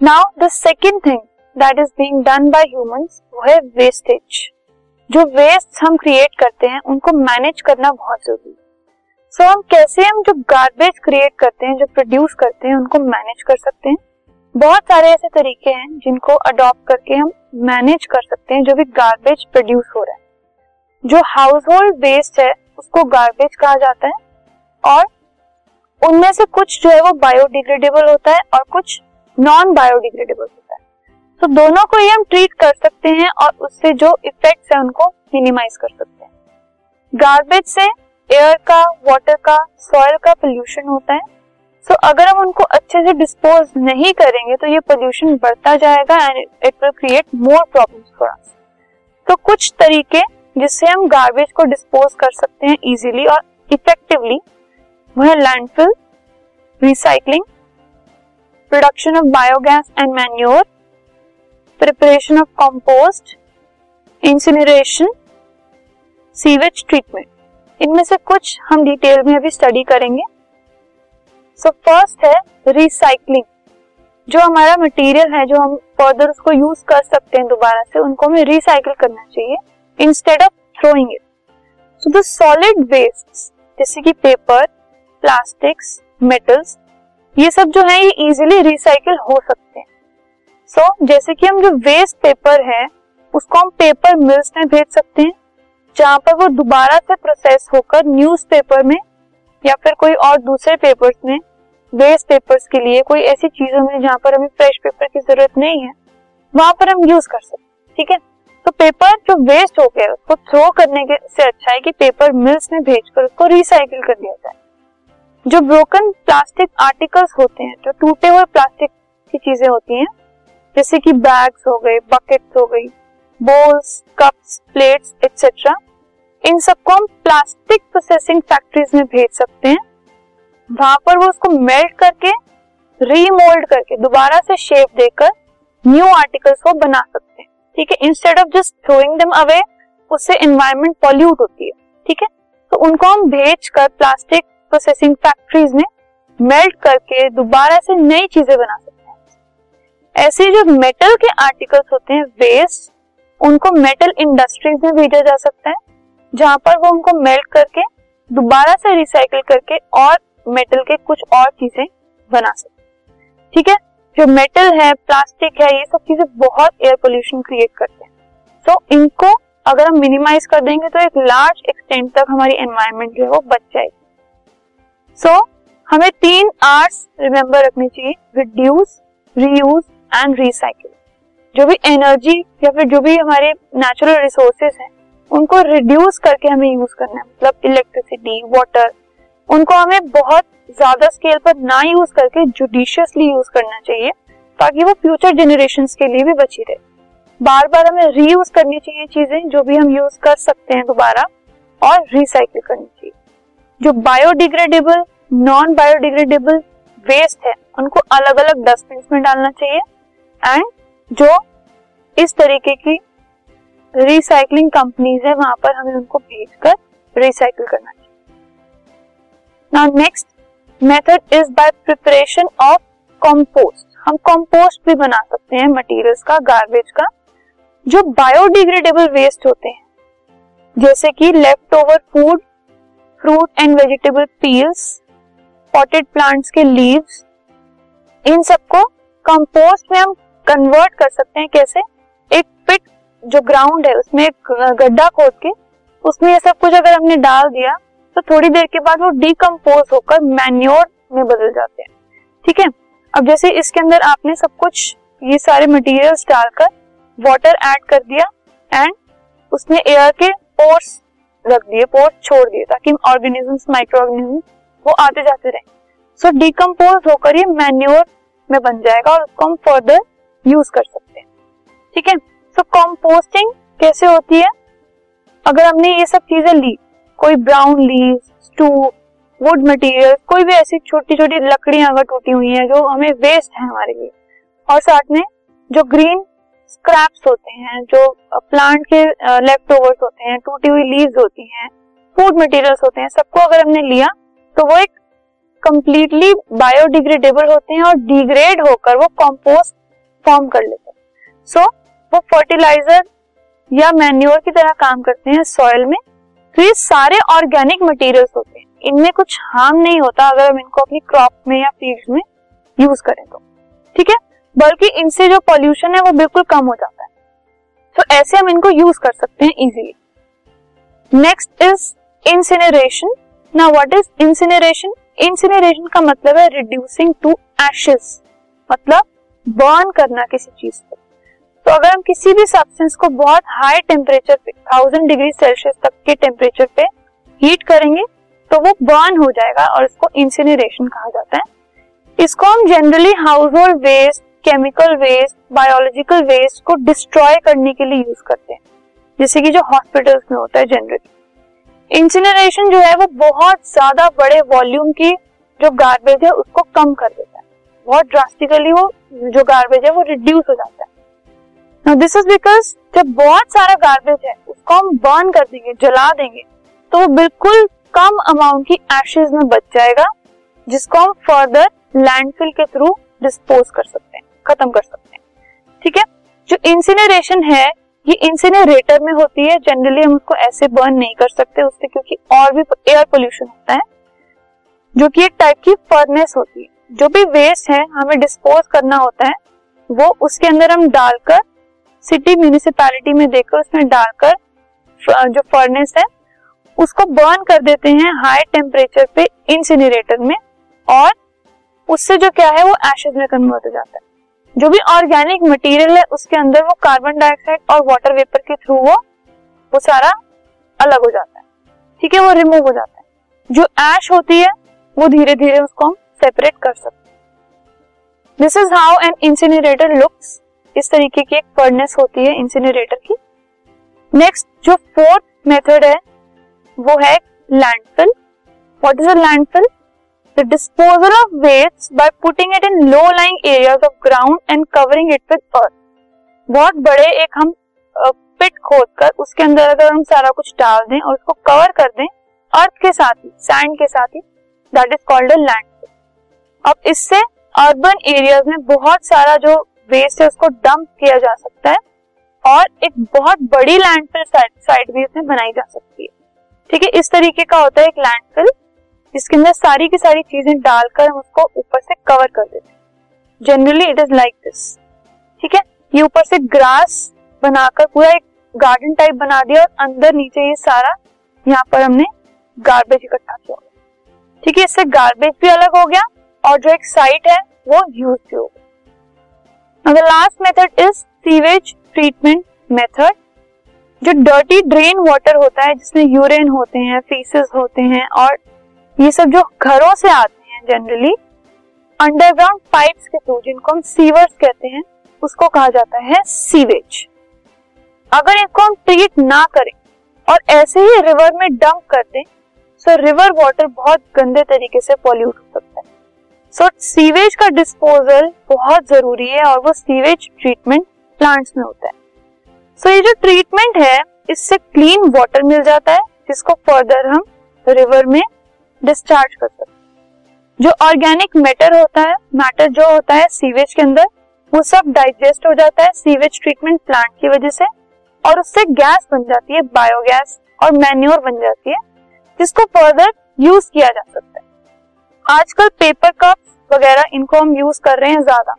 Now the second thing that is being done by humans वो है wastage जो waste हम क्रिएट करते हैं उनको मैनेज करना बहुत ज़रूरी है। सो so, हम कैसे हम जो गार्बेज क्रिएट करते हैं जो प्रोड्यूस करते हैं उनको मैनेज कर सकते हैं? बहुत सारे ऐसे तरीके हैं जिनको अडॉप्ट करके हम मैनेज कर सकते हैं जो भी गार्बेज प्रोड्यूस हो रहा है। जो हाउस होल्ड वेस्ट है उसको गार्बेज कहा जाता है। और उनमें से कुछ जो है वो बायोडिग्रेडेबल होता है और कुछ नॉन बायोडिग्रेडेबल होता है। तो दोनों को ही हम ट्रीट कर सकते हैं और उससे जो इफेक्ट्स है उनको मिनिमाइज कर सकते हैं। गार्बेज से एयर का वाटर का सॉइल का पोल्यूशन होता है। सो so, अगर हम उनको अच्छे से डिस्पोज नहीं करेंगे तो ये पोल्यूशन बढ़ता जाएगा and it will create more problems for us तो कुछ तरीके जिससे हम गार्बेज को डिस्पोज कर सकते हैं इजीली और इफेक्टिवली वह landfill recycling production of biogas and manure preparation of compost incineration sewage treatment इनमें से कुछ हम डिटेल में अभी स्टडी करेंगे। सो so, फ़र्स्ट है रिसाइकलिंग जो हमारा मटेरियल है जो हम फर्दर उसको यूज़ कर सकते हैं दोबारा से उनको हमें रिसाइकिल करना चाहिए instead of throwing it so the solid waste जैसे कि पेपर प्लास्टिक्स मेटल्स ये सब जो है ये इजीली रिसाइकिल हो सकते हैं। सो so, जैसे कि हम जो वेस्ट पेपर है उसको हम पेपर मिल्स में भेज सकते हैं जहाँ पर वो दोबारा से प्रोसेस होकर न्यूज़पेपर में या फिर कोई और दूसरे पेपर्स में वेस्ट पेपर्स के लिए कोई ऐसी चीज़ों में जहाँ पर हमें फ्रेश पेपर की ज़रूरत नहीं है वहाँ पर हम यूज़ कर सकते ठीक है? तो पेपर जो वेस्ट हो गया उसको थ्रो करने के से अच्छा है कि पेपर मिल्स में भेजकर उसको रिसाइकिल कर दिया जाए। जो ब्रोकन प्लास्टिक आर्टिकल्स होते हैं, जो टूटे हुए प्लास्टिक की चीज़ें होती हैं, जैसे कि बैग्स हो गए बकेट्स हो गई बोल्स कप्स प्लेट्स एक्सेट्रा इन सबको हम प्लास्टिक प्रोसेसिंग फैक्ट्रीज में भेज सकते हैं। वहाँ पर वो उसको मेल्ट करके रीमोल्ड करके, दोबारा से शेप देकर न्यू आर्टिकल्स को बना सकते हैं। ठीक है? Instead of just throwing them away उससे एनवायरमेंट पॉल्यूट होती है। ठीक है? तो उनको हम भेज कर प्लास्टिक प्रोसेसिंग फैक्ट्रीज में मेल्ट करके दोबारा से नई चीज़ें बना सकते हैं। ऐसे जो मेटल के आर्टिकल्स होते हैं वेस्ट उनको मेटल इंडस्ट्रीज़ में भेजा जा सकता है जहाँ पर वो उनको मेल्ट करके दोबारा से रिसाइकिल करके और मेटल के कुछ और चीज़ें बना सकते ठीक है? जो मेटल है प्लास्टिक है ये सब चीज़ें बहुत एयर पोल्यूशन क्रिएट करते हैं। सो so, इनको अगर हम मिनिमाइज कर देंगे तो एक लार्ज एक्सटेंट तक हमारी एनवायरमेंट जो है वो बच जाएगी। सो so, हमें तीन आर्ट्स रिमेंबर रखनी चाहिए रिड्यूस रीयूज एंड रिसाइकिल जो भी एनर्जी या फिर जो भी हमारे नेचुरल रिसोर्सेज हैं उनको रिड्यूस करके हमें यूज़ करना है। मतलब इलेक्ट्रिसिटी वाटर उनको हमें बहुत ज़्यादा स्केल पर ना यूज़ करके जुडिशियसली यूज़ करना चाहिए ताकि वो फ्यूचर जनरेशन के लिए भी बची रहे। बार बार हमें रीयूज करनी चाहिए चीज़ें जो भी हम यूज़ कर सकते हैं दोबारा और रिसाइकिल करनी चाहिए। जो बायोडिग्रेडेबल नॉन बायोडिग्रेडेबल वेस्ट है, उनको अलग अलग डस्टबिन में डालना चाहिए एंड जो इस तरीके की रिसाइकलिंग कंपनीज़ है, वहाँ पर हमें उनको भेज कर रिसाइकिल करना चाहिए। Now next method is by preparation of compost हम कंपोस्ट भी बना सकते हैं मटेरियल्स का गार्बेज का, जो बायोडिग्रेडेबल वेस्ट होते हैं। जैसे कि leftover food fruit and vegetable peels potted plants के लीव्स इन सबको कंपोस्ट में हम कन्वर्ट कर सकते हैं कैसे? एक पिट जो ग्राउंड है, उसमें एक गड्ढा खोद के, उसमें ये सब कुछ अगर हमने डाल दिया तो थोड़ी देर के बाद वो डिकम्पोज होकर मैन्योर में बदल जाते हैं। ठीक है? अब जैसे इसके अंदर आपने सब कुछ, ये सारे मटेरियल्स डालकर वाटर ऐड कर दिया एंड उसमें एयर के पोर्स रख दिए पोर्स छोड़ दिए, ताकि ऑर्गेनिजम्स माइक्रो ऑर्गेनिज्म वो आते जाते रहे। सो डिकम्पोज होकर ये मैन्योर में बन जाएगा और उसको हम फर्दर यूज़ कर सकते हैं। ठीक है? सो कंपोस्टिंग कैसे होती है? अगर हमने ये सब चीज़ें ली, कोई brown leave stew wood material कोई भी ऐसी छोटी छोटी लकड़ियाँ अगर टूटी हुई है जो हमें वेस्ट है हमारे लिए, और साथ में जो ग्रीन स्क्रैप्स होते हैं जो प्लांट के लेफ़्ट ओवर्स होते हैं टूटी हुई लीव्स होती हैं फ़ूड मटेरियल्स होते हैं सबको अगर हमने लिया तो वो एक कंप्लीटली बायोडिग्रेडेबल होते हैं और डिग्रेड होकर वो कॉम्पोस्ट फॉर्म कर लेते हैं। सो so, वो फर्टिलाइज़र या मैन्योर की तरह काम करते हैं सॉइल में तो ये सारे ऑर्गेनिक मटेरियल्स होते हैं। इनमें कुछ हार्म नहीं होता अगर हम इनको अपनी क्रॉप में या फ़ील्ड में यूज़ करें तो। ठीक है? बल्कि इनसे जो पॉल्यूशन है वो बिल्कुल कम हो जाता है। तो ऐसे हम इनको यूज़ कर सकते हैं इजीली नेक्स्ट इज़ इंसिनरेशन ना व्हाट इज़ इंसिनरेशन इंसिनरेशन का मतलब है रिड्यूसिंग टू एशेस मतलब बर्न करना किसी चीज़ को। तो अगर हम किसी भी सब्सटेंस को बहुत हाई टेम्परेचर पे थाउज़ेंड डिग्री सेल्सियस तक के टेम्परेचर पे हीट करेंगे तो वो बर्न हो जाएगा और इसको इंसिनरेशन कहा जाता है। इसको हम generally household waste chemical waste biological waste को डिस्ट्रॉय करने के लिए यूज़ करते हैं। जैसे कि जो हॉस्पिटल्स में होता है जनरली इंसिनरेशन जो है वो बहुत ज़्यादा बड़े वॉल्यूम की जो गार्बेज है उसको कम कर देता है। बहुत ड्रास्टिकली वो जो गार्बेज है वो रिड्यूस हो जाता है। दिस इज़ बिकॉज़ जब बहुत सारा गार्बेज है, उसको हम बर्न कर देंगे, जला देंगे तो वो बिल्कुल कम अमाउंट की एशेज में बच जाएगा, जिसको हम फर्दर लैंडफिल के थ्रू डिस्पोज कर सकते खत्म कर सकते हैं। ठीक है? जो इंसिनरेशन है, ये इंसिनरेटर में होती है। जनरली हम उसको ऐसे बर्न नहीं कर सकते उससे क्योंकि और भी एयर पोल्यूशन होता है। जो कि एक टाइप की फर्नेस होती है। जो भी वेस्ट है, हमें डिस्पोज करना होता है, वो उसके अंदर हम डालकर सिटी म्यूनिसिपैलिटी में देकर उसमें डालकर जो फर्नेस है, उसको बर्न कर देते हैं हाई टेम्परेचर पे इंसिनरेटर में और उससे जो क्या है, वो एशेज में कन्वर्ट हो जाता है। जो भी ऑर्गेनिक मटेरियल है, उसके अंदर वो कार्बन डाइऑक्साइड और वाटर वेपर के थ्रू वो वो सारा अलग हो जाता है। ठीक है, वो रिमूव हो जाता है। जो एश होती है, वो धीरे धीरे उसको हम सेपरेट कर सकते this is how an incinerator looks इस तरीके की एक फर्नेस होती है इंसिनरेटर की। नेक्स्ट जो फोर्थ मेथड है, वो है landfill what is a landfill the disposal of waste by putting it in low lying areas of ground and covering it with earth बहुत बड़े एक हम पिट खोद कर उसके अंदर अगर हम सारा कुछ डाल दें और उसको कवर कर दें अर्थ के साथ ही सैंड के साथ ही that is called a landfill अब इससे अर्बन एरियाज़ में बहुत सारा जो वेस्ट है उसको डंप किया जा सकता है और एक बहुत बड़ी लैंडफिल साइड भी इसमें बनाई जा सकती है। ठीक है, इस तरीके का होता है एक लैंडफिल जिसके अंदर सारी की सारी चीज़ें डालकर हम उसको ऊपर से कवर कर देते हैं। Generally it is like this ठीक है? ये ऊपर से ग्रास बनाकर पूरा एक गार्डन टाइप बना दिया और अंदर नीचे ये सारा यहाँ पर हमने गार्बेज इकट्ठा किया। ठीक है? इससे गार्बेज भी अलग हो गया और जो एक साइट है, वो यूज़ भी हो गया। The last method is sewage treatment method जो डर्टी ड्रेन वाटर होता है, जिसमें यूरिन होते हैं फीसेस होते हैं और ये सब जो घरों से आते हैं जनरली अंडरग्राउंड पाइप्स के थ्रू जिनको हम सीवर्स कहते हैं उसको कहा जाता है सीवेज अगर इसको हम ट्रीट ना करें और ऐसे ही रिवर में डंप कर दें तो रिवर वाटर बहुत गंदे तरीके से पॉल्यूट हो सकता है. सो so, सीवेज का डिस्पोजल बहुत ज़रूरी है और वो सीवेज ट्रीटमेंट प्लांट्स में होता है. सो so, ये जो ट्रीटमेंट है इससे क्लीन वाटर मिल जाता है जिसको फर्दर हम रिवर में डिस्चार्ज कर सकते जो ऑर्गेनिक मैटर होता है मैटर जो होता है सीवेज के अंदर वो सब डाइजेस्ट हो जाता है सीवेज ट्रीटमेंट प्लांट की वजह से और उससे गैस बन जाती है बायोगैस और मैन्योर बन जाती है जिसको फर्दर यूज़ किया जा सकता है। आजकल पेपर कप्स वगैरह इनको हम यूज़ कर रहे हैं ज़्यादा।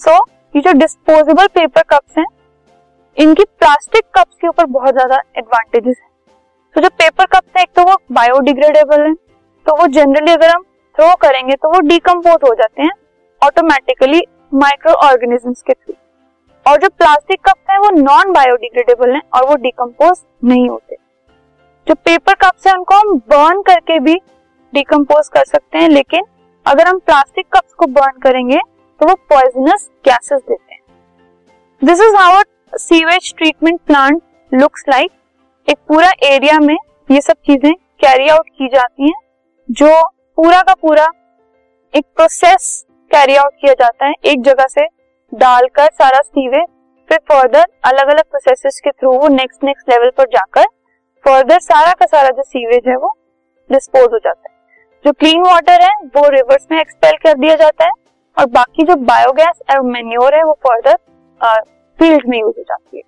सो so, ये जो डिस्पोजेबल पेपर कप्स हैं इनकी प्लास्टिक कप्स के ऊपर बहुत ज़्यादा एडवांटेजेस है। तो जो पेपर कप्स है एक तो वो बायोडिग्रेडेबल है तो वो जनरली अगर हम थ्रो करेंगे तो वो डिकम्पोज हो जाते हैं ऑटोमेटिकली माइक्रो ऑर्गेनिजम्स के थ्रू और जो प्लास्टिक कप्स है वो नॉन बायोडिग्रेडेबल है और वो डिकम्पोज नहीं होते। जो पेपर कप्स है उनको हम बर्न करके भी डिकम्पोज कर सकते हैं, लेकिन अगर हम प्लास्टिक कप्स को बर्न करेंगे तो वो पॉइजनस गैसेस देते हैं। This is how sewage treatment plant looks like एक पूरा एरिया में ये सब चीज़ें कैरी आउट की जाती हैं। जो पूरा का पूरा एक प्रोसेस कैरी आउट किया जाता है, एक जगह से डालकर सारा सीवेज फिर फर्दर अलग अलग प्रोसेसेस के थ्रू वो नेक्स्ट नेक्स्ट लेवल पर जाकर फर्दर सारा का सारा जो सीवेज है वो डिस्पोज हो जाता है। जो क्लीन वाटर है, वो रिवर्स में एक्सपेल कर दिया जाता है और बाकी जो बायोगैस और मेन्योर है, वो फर्दर फ़ील्ड में यूज़ हो जाती है।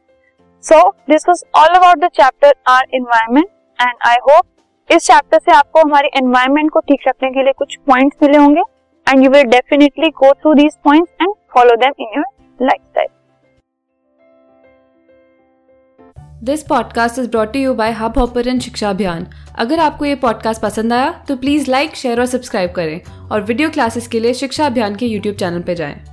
So this was all about the chapter our environment and I hope इस चैप्टर से आपको हमारे एनवायरमेंट को ठीक रखने के लिए कुछ पॉइंट्स मिले होंगे and you will definitely go through these points and follow them in your lifestyle this podcast is brought you by Hubhopper Shiksha Abhiyan अगर आपको ये पॉडकास्ट पसंद आया तो प्लीज़ लाइक शेयर और सब्सक्राइब करें, और वीडियो क्लासेस के लिए शिक्षा अभियान के यूट्यूब चैनल पर जाएँ।